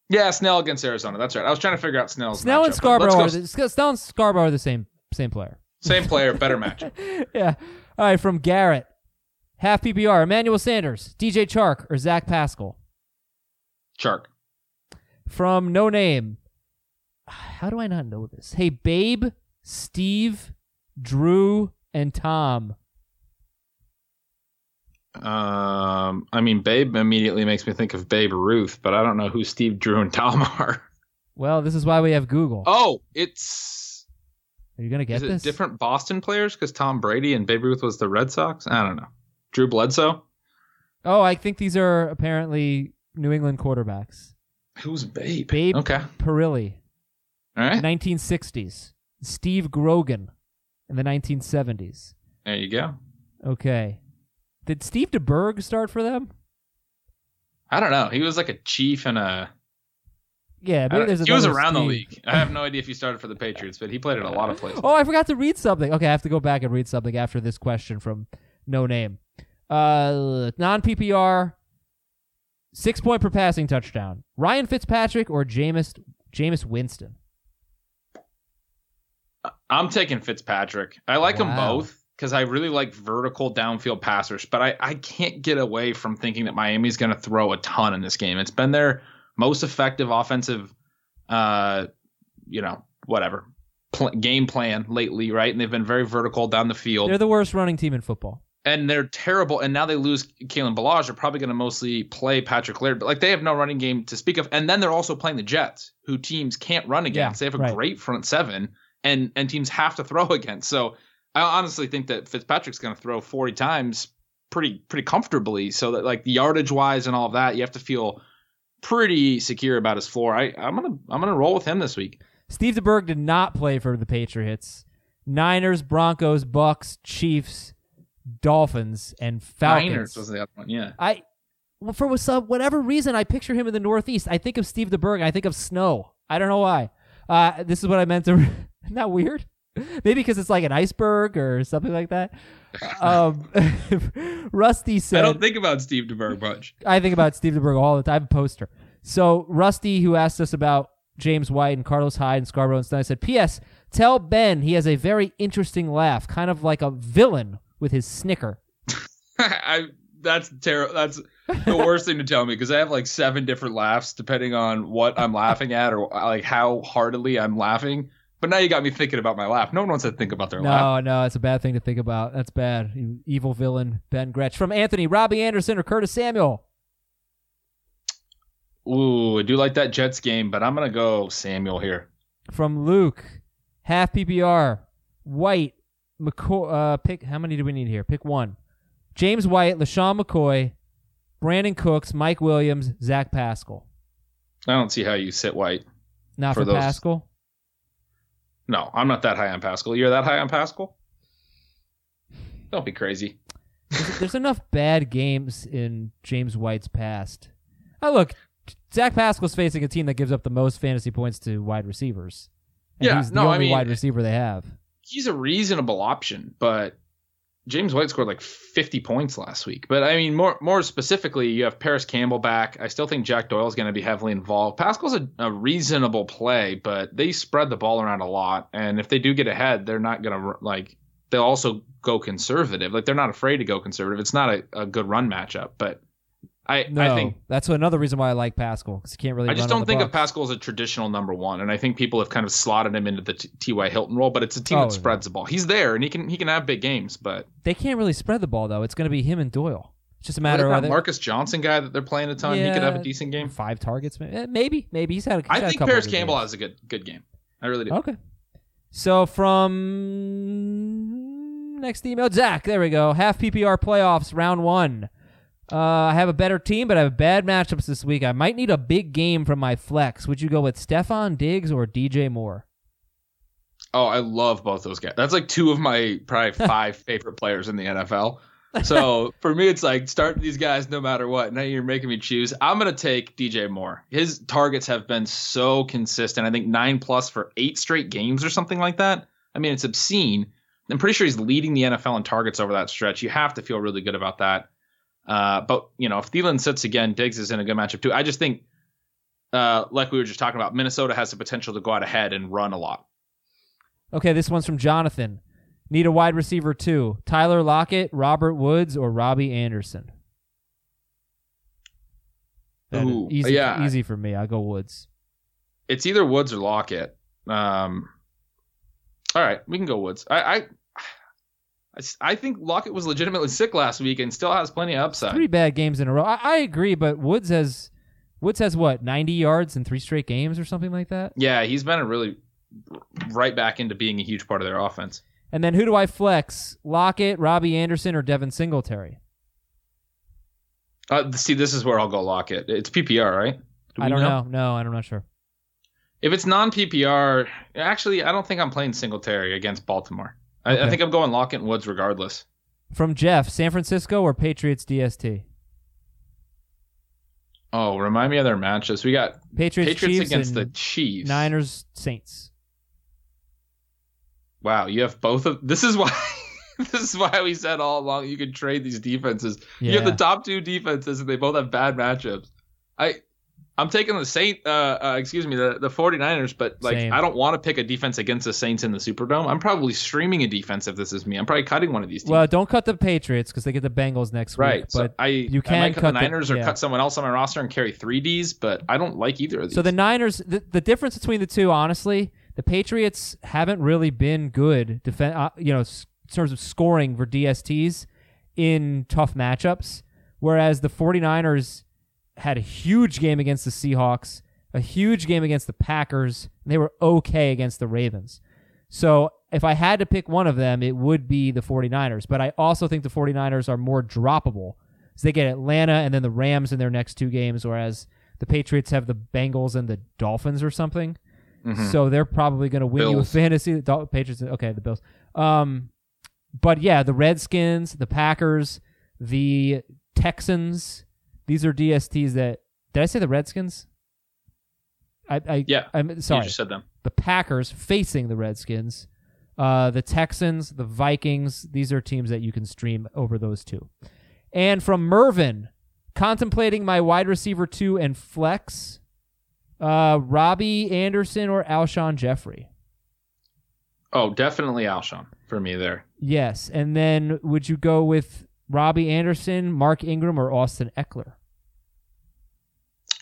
Yeah, Snell against Arizona. That's right. I was trying to figure out Snell's Snell matchup, and Scarborough. Are the, Snell and Scarborough are the same same player. Same player, better matchup. yeah. All right, from Garrett. Half PPR, Emmanuel Sanders, DJ Chark, or Zach Pascal? Chark. From No Name. How do I not know this? Hey, Babe, Steve, Drew, and Tom. Um, I mean, Babe immediately makes me think of Babe Ruth, but I don't know who Steve, Drew, and Tom are. Well, this is why we have Google. Oh, it's are you gonna get Is it this? different Boston players because Tom Brady and Babe Ruth was the Red Sox? I don't know. Drew Bledsoe. Oh, I think these are apparently New England quarterbacks. Who's Babe? Babe okay. Parilli. All right. 1960s. Steve Grogan in the 1970s. There you go. Okay. Did Steve DeBerg start for them? I don't know. He was like a chief and a yeah, maybe there's he was around the league. I have no idea if he started for the Patriots, but he played in a lot of places. Oh, I forgot to read something. Okay, I have to go back and read something after this question from No Name. Uh, non PPR, six point per passing touchdown. Ryan Fitzpatrick or Jameis Jameis Winston. I'm taking Fitzpatrick. I like wow. them both because I really like vertical downfield passers, but I, I can't get away from thinking that Miami's going to throw a ton in this game. It's been their most effective offensive, uh, you know, whatever pl- game plan lately, right? And they've been very vertical down the field. They're the worst running team in football. And they're terrible. And now they lose Kalen Ballage. They're probably going to mostly play Patrick Laird, but like they have no running game to speak of. And then they're also playing the Jets, who teams can't run against. Yeah, they have a right. great front seven, and and teams have to throw against. So I honestly think that Fitzpatrick's going to throw 40 times pretty pretty comfortably. So that like yardage wise and all of that, you have to feel pretty secure about his floor. I, I'm gonna I'm gonna roll with him this week. Steve DeBerg did not play for the Patriots. Niners, Broncos, Bucs, Chiefs, Dolphins, and Falcons. Niners was the other one. Yeah. I well, for some whatever reason I picture him in the Northeast. I think of Steve DeBerg. I think of snow. I don't know why. Uh, this is what I meant to. Isn't that weird? Maybe because it's like an iceberg or something like that. Um, Rusty said, "I don't think about Steve DeBerg much. I think about Steve DeBerg all the time. I have a poster. So Rusty, who asked us about James White and Carlos Hyde and Scarborough and stuff, I said, "P.S. Tell Ben he has a very interesting laugh, kind of like a villain with his snicker." I that's terrible. That's the worst thing to tell me because I have like seven different laughs depending on what I'm laughing at or uh, like how heartedly I'm laughing. But now you got me thinking about my laugh. No one wants to think about their no, laugh. No, no, it's a bad thing to think about. That's bad. You evil villain, Ben Gretch. From Anthony, Robbie Anderson, or Curtis Samuel? Ooh, I do like that Jets game, but I'm going to go Samuel here. From Luke, half PPR, White, McCoy. Uh, pick how many do we need here? Pick one. James White, LeSean McCoy, Brandin Cooks, Mike Williams, Zach Pascal. I don't see how you sit White. Not for, for those. Pascal. No, I'm not that high on Pascal. You're that high on Pascal? Don't be crazy. There's, there's enough bad games in James White's past. Oh, look, Zach Pascal's facing a team that gives up the most fantasy points to wide receivers. And yeah, he's the no, only I mean, wide receiver they have. He's a reasonable option, but James White scored like 50 points last week. But I mean, more more specifically, you have Parris Campbell back. I still think Jack Doyle is going to be heavily involved. Pascal's a, a, reasonable play, but they spread the ball around a lot, and if they do get ahead, they're not going to like. They'll also go conservative. Like they're not afraid to go conservative. It's not a, a good run matchup, but I, no, I think that's another reason why I like Pascal because he can't really. I just don't think Bucks. of Pascal as a traditional number one, and I think people have kind of slotted him into the T.Y. Hilton role. But it's a team oh, that spreads the ball. He's there, and he can he can have big games, but they can't really spread the ball though. It's going to be him and Doyle. It's just a matter of Marcus Johnson guy that they're playing a ton. Yeah, he could have a decent game. Five targets, eh, maybe, maybe he's had. A, he's I think Parris Campbell games. has a good good game. I really do. Okay. So from next email, Zach. There we go. Half PPR playoffs, round one. Uh, I have a better team, but I have bad matchups this week. I might need a big game from my flex. Would you go with Stefon Diggs or DJ Moore? Oh, I love both those guys. That's like two of my probably five favorite players in the NFL. So for me, it's like start these guys no matter what. Now you're making me choose. I'm gonna take DJ Moore. His targets have been so consistent. I think nine plus for eight straight games or something like that. I mean, it's obscene. I'm pretty sure he's leading the NFL in targets over that stretch. You have to feel really good about that. Uh, but you know, if Thielen sits again, Diggs is in a good matchup too. I just think, uh, like we were just talking about, Minnesota has the potential to go out ahead and run a lot. Okay, this one's from Jonathan. Need a wide receiver too. Tyler Lockett, Robert Woods, or Robbie Anderson. Ooh, easy, yeah. easy for me. I go Woods. It's either Woods or Lockett. Um, all right, we can go Woods. I, I I think Lockett was legitimately sick last week and still has plenty of upside. Three bad games in a row. I, I, agree, but Woods has Woods has what ninety yards in three straight games or something like that. Yeah, he's been a really right back into being a huge part of their offense. And then who do I flex? Lockett, Robbie Anderson, or Devin Singletary? Uh, see, this is where I'll go Lockett. It's PPR, right? Do I don't know? know. No, I'm not sure. If it's non PPR, actually, I don't think I'm playing Singletary against Baltimore. I, I think I'm going Lockett and Woods regardless. From Jeff, San Francisco or Patriots DST? Oh, remind me of their matches. We got Patriots, Patriots Chiefs against the Chiefs. Niners, Saints. Wow, you have both of. This is why. this is why we said all along you could trade these defenses. Yeah. You have the top two defenses, and they both have bad matchups. I I'm taking the Saint, uh, uh, excuse me, the, the 49ers, but like Same. I don't want to pick a defense against the Saints in the Superdome. I'm probably streaming a defense if this is me. I'm probably cutting one of these teams. Well, don't cut the Patriots because they get the Bengals next right. week. Right. So but I you can I cut, cut the Niners the, or yeah. cut someone else on my roster and carry three Ds, but I don't like either of these. So the Niners, the, the difference between the two, honestly, the Patriots haven't really been good, defend, uh, you know, in terms of scoring for DSTs in tough matchups, whereas the 49ers had a huge game against the Seahawks a huge game against the Packers, and they were okay against the Ravens. So if I had to pick one of them, it would be the 49ers. But I also think the 49ers are more droppable. So they get Atlanta and then the Rams in their next two games, whereas the Patriots have the Bengals and the Dolphins or something. Mm-hmm. So they're probably going to win Bills. you a fantasy. The Patriots, okay, the Bills. Um, but yeah, the Redskins, the Packers, the Texans. These are DSTs that. Did I say the Redskins? I, I yeah. I'm sorry. You just said them. The Packers facing the Redskins, uh, the Texans, the Vikings. These are teams that you can stream over those two. And from Mervin, contemplating my wide receiver two and flex, uh, Robbie Anderson or Alshon Jeffery. Oh, definitely Alshon for me there. Yes, and then would you go with Robbie Anderson, Mark Ingram, or Austin Ekeler?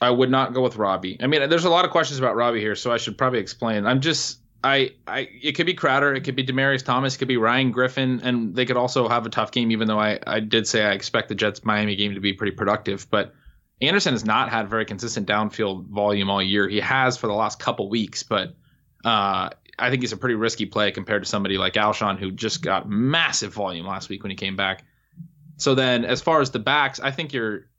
I would not go with Robbie. I mean, there's a lot of questions about Robbie here, so I should probably explain. I'm just I, I it could be Crowder, it could be Demaryius Thomas, it could be Ryan Griffin, and they could also have a tough game. Even though I, I did say I expect the Jets Miami game to be pretty productive, but Anderson has not had very consistent downfield volume all year. He has for the last couple weeks, but uh, I think he's a pretty risky play compared to somebody like Alshon who just got massive volume last week when he came back. So then, as far as the backs, I think you're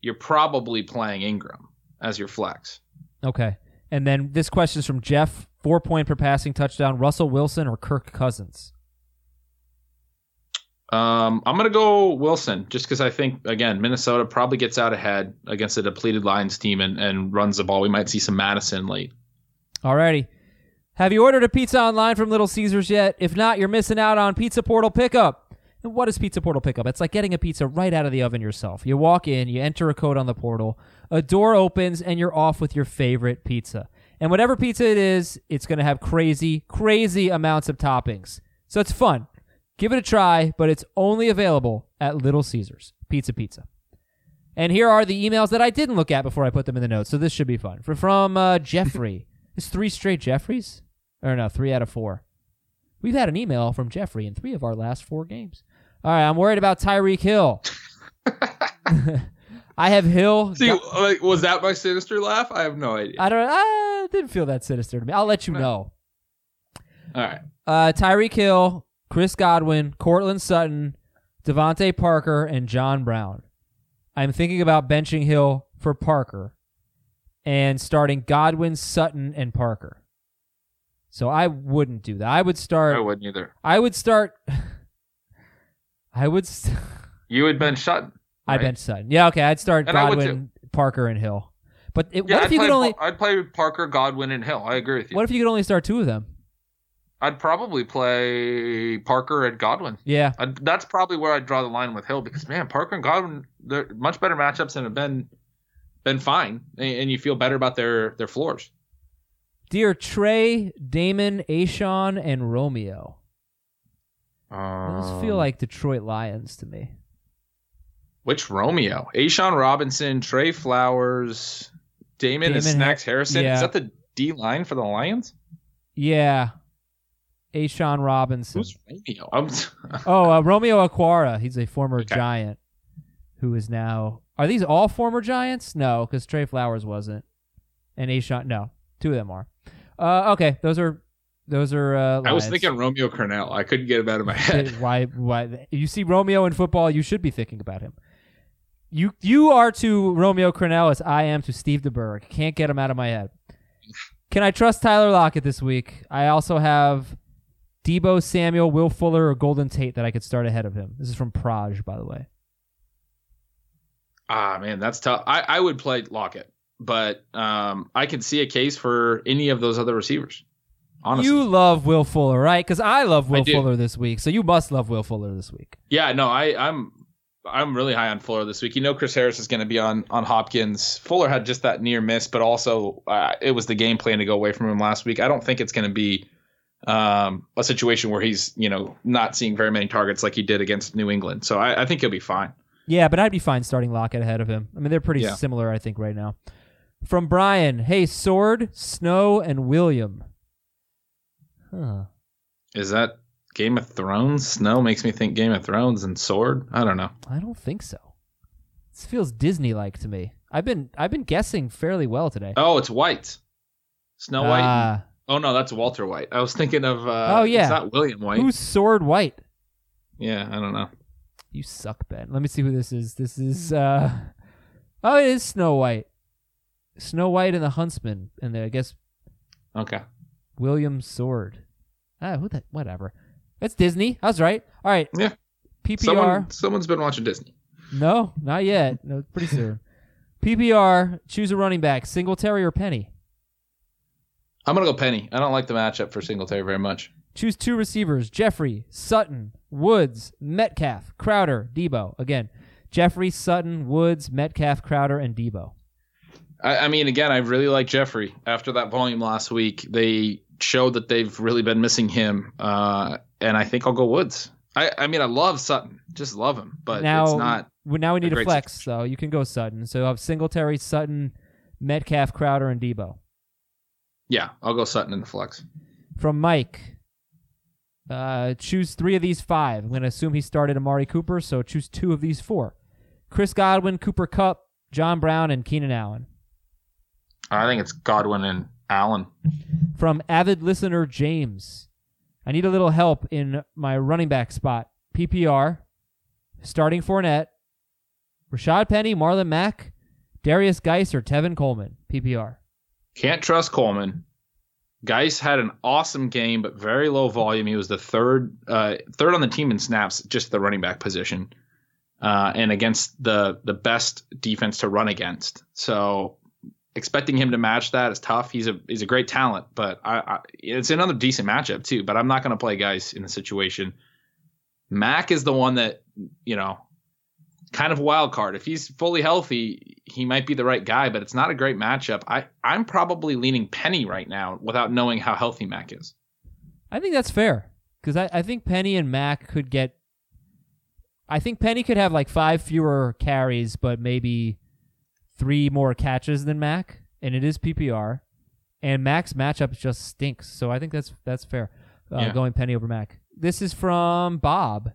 you're probably playing Ingram as your flex. Okay. And then this question is from Jeff. Four point per passing touchdown, Russell Wilson or Kirk Cousins? Um, I'm gonna go Wilson just because I think again Minnesota probably gets out ahead against a depleted Lions team and, and runs the ball. We might see some Mattison late. Alrighty. Have you ordered a pizza online from Little Caesars yet? If not, you're missing out on Pizza Portal Pickup. What is Pizza Portal Pickup? It's like getting a pizza right out of the oven yourself. You walk in, you enter a code on the portal, a door opens, and you're off with your favorite pizza. And whatever pizza it is, it's going to have crazy, crazy amounts of toppings. So it's fun. Give it a try, but it's only available at Little Caesars. Pizza Pizza. And here are the emails that I didn't look at before I put them in the notes. So this should be fun. For, from uh, Jeffrey. it's three straight Jeffreys? Or no, three out of four. We've had an email from Jeffrey in three of our last four games. All right, I'm worried about Tyreek Hill. I have Hill. See, got, like, was that my sinister laugh? I have no idea. I don't. I didn't feel that sinister to me. I'll let you know. All right. Uh, Tyreek Hill, Chris Godwin, Courtland Sutton, DeVante Parker, and John Brown. I'm thinking about benching Hill for Parker and starting Godwin, Sutton, and Parker. So I wouldn't do that. I would start. I wouldn't either. I would start. I would. St- you would bench Sutton. Right? I bench Sutton. Yeah, okay. I'd start and Godwin, Parker, and Hill. But it, yeah, what if I'd you could only? I'd play Parker, Godwin, and Hill. I agree with you. What if you could only start two of them? I'd probably play Parker and Godwin. Yeah, I'd, that's probably where I'd draw the line with Hill because man, Parker and Godwin they're much better matchups and have been been fine, and, and you feel better about their their floors. Dear Trey, Damon, A'Shawn, and Romeo. Um, Those feel like Detroit Lions to me. Which Romeo? A'Shawn Robinson, Trey Flowers, Damon, Damon and Snacks Harrison. Yeah. Is that the D line for the Lions? Yeah. A'Shawn Robinson. Who's Romeo? Oh, uh, Romeo Okwara. He's a former okay. Giant who is now. Are these all former Giants? No, because Trey Flowers wasn't. And A'Shawn, no. Two of them are. Uh, okay, those are those are. Uh, I was thinking Romeo Crennel. I couldn't get him out of my head. why? Why? You see Romeo in football, you should be thinking about him. You you are to Romeo Crennel as I am to Steve DeBerg. Can't get him out of my head. Can I trust Tyler Lockett this week? I also have Deebo Samuel, Will Fuller, or Golden Tate that I could start ahead of him. This is from Praj, by the way. Ah man, that's tough. I, I would play Lockett but um, I can see a case for any of those other receivers. Honestly. You love Will Fuller, right? Because I love Will I Fuller this week, so you must love Will Fuller this week. Yeah, no, I, I'm I'm really high on Fuller this week. You know, Chris Harris is going to be on on Hopkins. Fuller had just that near miss, but also uh, it was the game plan to go away from him last week. I don't think it's going to be um, a situation where he's you know not seeing very many targets like he did against New England. So I, I think he'll be fine. Yeah, but I'd be fine starting Lockett ahead of him. I mean, they're pretty yeah. similar, I think, right now. From Brian, hey, Sword, Snow, and William. Huh. Is that Game of Thrones? Snow makes me think Game of Thrones and Sword. I don't know. I don't think so. This feels Disney like to me. I've been I've been guessing fairly well today. Oh, it's White. Snow White. Uh, oh no, that's Walter White. I was thinking of. Uh, oh yeah, it's not William White. Who's Sword White? Yeah, I don't know. You suck, Ben. Let me see who this is. This is. uh Oh, it is Snow White. Snow White and the Huntsman, and I guess okay, William Sword. Ah, who that? Whatever. It's Disney. I was right. All right. Yeah. PPR. Someone, someone's been watching Disney. No, not yet. No, pretty soon. PPR. Choose a running back: Singletary or Penny. I'm gonna go Penny. I don't like the matchup for Singletary very much. Choose two receivers: Jeffery, Sutton, Woods, Metcalf, Crowder, Deebo. Again, Jeffery, Sutton, Woods, Metcalf, Crowder, and Deebo. I, I, mean, again, I really like Jeffery After that volume last week, they showed that they've really been missing him, uh, and I think I'll go Woods. I, I mean, I love Sutton, just love him, but now, it's not. Now we need a, a flex, situation. so you can go Sutton. So I have Singletary, Sutton, Metcalf, Crowder, and Deebo. Yeah, I'll go Sutton in the flex. From Mike, uh, choose three of these five. I'm going to assume he started Amari Cooper, so choose two of these four: Chris Godwin, Cooper Kupp, John Brown, and Keenan Allen. I think it's Godwin and Allen. From avid listener James. I need a little help in my running back spot. PPR, starting Fournette, Rashad Penny, Marlon Mack, Darius Guice, or Tevin Coleman. PPR. Can't trust Coleman. Guice had an awesome game, but very low volume. He was the third uh, third on the team in snaps, just the running back position, uh, and against the the best defense to run against. So expecting him to match that is tough. He's a he's a great talent, but I, I it's another decent matchup too. But I'm not going to play guys in the situation. Mack is the one that you know, kind of wild card. If he's fully healthy, he might be the right guy, but it's not a great matchup. I I'm probably leaning Penny right now without knowing how healthy Mack is. I think that's fair because I, I think Penny and Mack could get. I think Penny could have like five fewer carries, but maybe three more catches than Mack, and it is PPR. And Mack's matchup just stinks, so I think that's that's fair. Uh, yeah. Going Penny over Mack. This is from Bob.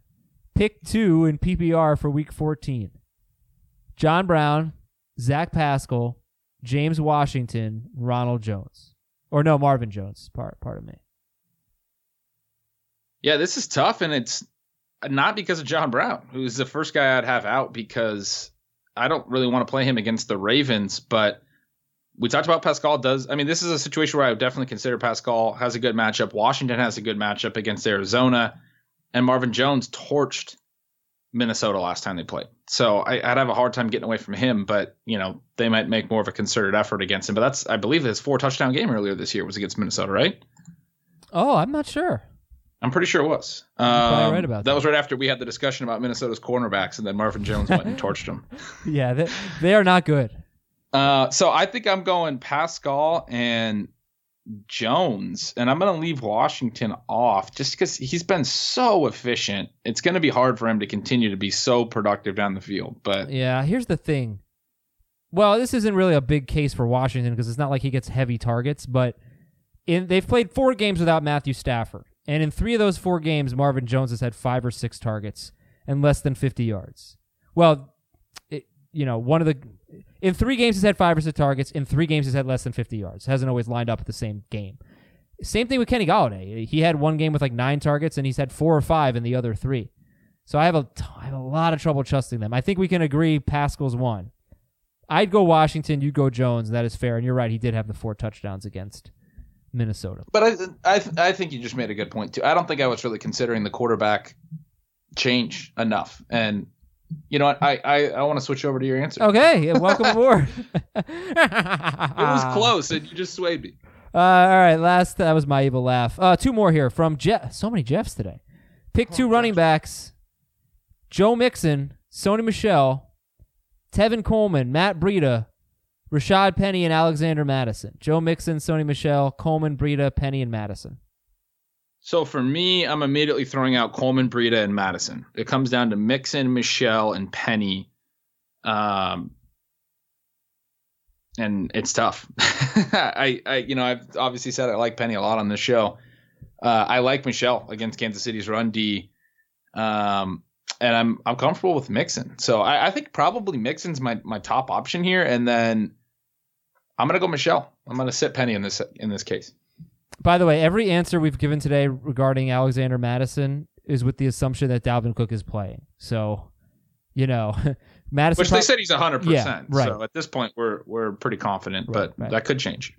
Pick two in PPR for Week 14. John Brown, Zach Pascal, James Washington, Ronald Jones, or no Marvin Jones. Part part of me. Yeah, this is tough, and it's not because of John Brown, who's the first guy I'd have out because I don't really want to play him against the Ravens, but we talked about Pascal does. I mean, this is a situation where I would definitely consider Pascal has a good matchup. Washington has a good matchup against Arizona, and Marvin Jones torched Minnesota last time they played. So I, would have a hard time getting away from him, but you know they might make more of a concerted effort against him. But that's I believe his four touchdown game earlier this year was against Minnesota, right? Oh, I'm not sure. I'm pretty sure it was. Um, right about that. that. was right after we had the discussion about Minnesota's cornerbacks, and then Marvin Jones went and torched them. Yeah, they, they are not good. Uh, so I think I'm going Pascal and Jones, and I'm going to leave Washington off just because he's been so efficient. It's going to be hard for him to continue to be so productive down the field. But yeah, here's the thing. Well, this isn't really a big case for Washington because it's not like he gets heavy targets, but in they've played four games without Matthew Stafford. And in three of those four games, Marvin Jones has had five or six targets and less than 50 yards. Well, it, you know, one of the in three games he's had five or six targets. In three games he's had less than 50 yards. Hasn't always lined up at the same game. Same thing with Kenny Golladay. He had one game with like nine targets, and he's had four or five in the other three. So I have a I have a lot of trouble trusting them. I think we can agree Pascal's one. I'd go Washington. You go Jones. That is fair. And you're right. He did have the four touchdowns against Minnesota. But I I, I think you just made a good point too. I don't think I was really considering the quarterback change enough. And you know what? I I, I want to switch over to your answer. Okay, welcome aboard. it was close, and you just swayed me. Uh, all right, last that was my evil laugh. Uh, two more here from Jeff. So many Jeffs today. Pick two oh, running backs: Joe Mixon, Sony Michel, Tevin Coleman, Matt Breida, Rashad Penny and Alexander Mattison. Joe Mixon, Sony Michel, Coleman, Breida, Penny, and Mattison. So for me, I'm immediately throwing out Coleman, Breida, and Mattison. It comes down to Mixon, Michel, and Penny. Um, and it's tough. I, I, you know, I've obviously said I like Penny a lot on this show. Uh, I like Michel against Kansas City's run D. Um, and I'm I'm comfortable with Mixon. So I, I think probably Mixon's my my top option here, and then I'm gonna go Michel. I'm gonna sit Penny in this in this case. By the way, every answer we've given today regarding Alexander Mattison is with the assumption that Dalvin Cook is playing. So, you know, Mattison. Which they said he's 100. Yeah, percent right. So at this point, we're we're pretty confident, right, but right. that could change.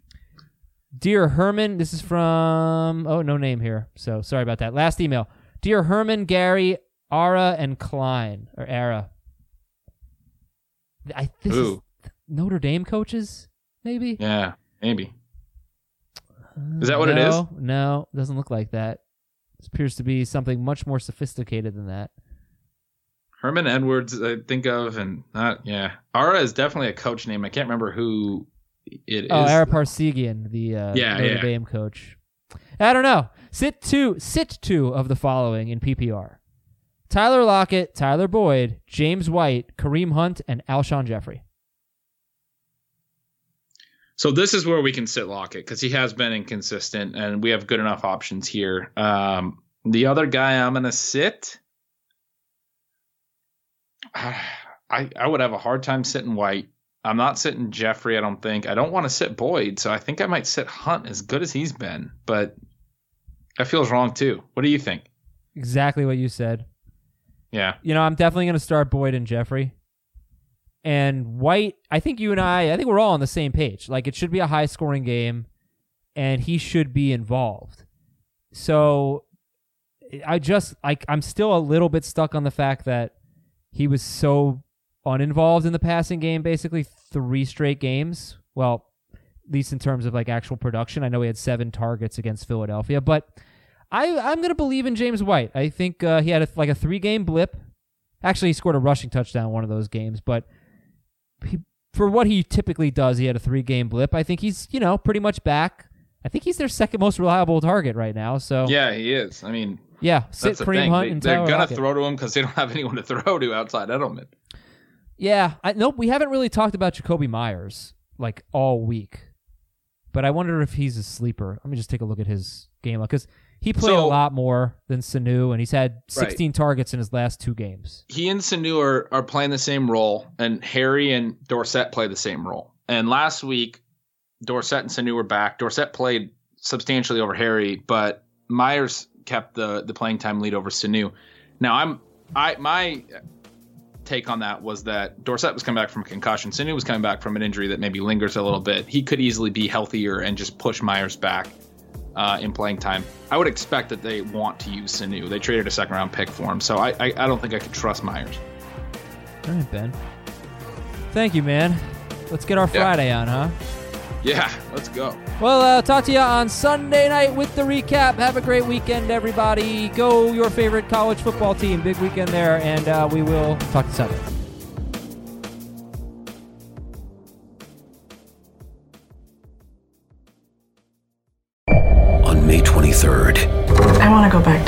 Dear Herman, this is from oh no name here, so sorry about that. Last email. Dear Herman, Gary, Ara, and Klein or Ara. I this Ooh. is Notre Dame coaches maybe? Yeah, maybe. Is that what no, it is? No, it doesn't look like that. This appears to be something much more sophisticated than that. Herman Edwards, I think of, and not yeah. Ara is definitely a coach name. I can't remember who it oh, is. Ara Parseghian, the uh, yeah, Notre yeah. Dame coach. I don't know. Sit two, sit two of the following in PPR: Tyler Lockett, Tyler Boyd, James White, Kareem Hunt, and Alshon Jeffery. So this is where we can sit Lockett because he has been inconsistent, and we have good enough options here. Um, the other guy I'm going to sit, I I would have a hard time sitting White. I'm not sitting Jeffery. I don't think. I don't want to sit Boyd, so I think I might sit Hunt as good as he's been, but that feels wrong too. What do you think? Exactly what you said. Yeah. You know, I'm definitely going to start Boyd and Jeffery. And White, I think you and I, I think we're all on the same page. Like it should be a high scoring game and he should be involved. So I just like I'm still a little bit stuck on the fact that he was so uninvolved in the passing game basically three straight games. Well, at least in terms of like actual production. I know he had seven targets against Philadelphia, but I I'm gonna believe in James White. I think uh, he had a, like a three game blip. Actually, he scored a rushing touchdown one of those games, but he, for what he typically does, he had a three game blip. I think he's you know pretty much back. I think he's their second most reliable target right now. So yeah, he is. I mean, yeah, sit Kareem Hunt they, and they're gonna throw to him because they don't have anyone to throw to outside Edelman. Yeah, I nope. We haven't really talked about Jakobi Meyers like all week, but I wonder if he's a sleeper. Let me just take a look at his game because he played so, a lot more than Sanu, and he's had 16 right. targets in his last two games. He and Sanu are, are playing the same role, and Harry and Dorsett play the same role. And last week, Dorsett and Sanu were back. Dorsett played substantially over Harry, but Meyers kept the the playing time lead over Sanu. Now I'm I my take on that was that Dorsett was coming back from a concussion. Sanu was coming back from an injury that maybe lingers a little bit. He could easily be healthier and just push Meyers back uh, in playing time. I would expect that they want to use Sanu. They traded a second round pick for him, so I, I, I don't think I could trust Meyers. All right, Ben. Thank you, man. Let's get our Friday yeah. on, huh? Yeah, let's go. Well, uh, talk to you on Sunday night with the recap. Have a great weekend, everybody. Go your favorite college football team. Big weekend there, and uh, we will talk to Sunday.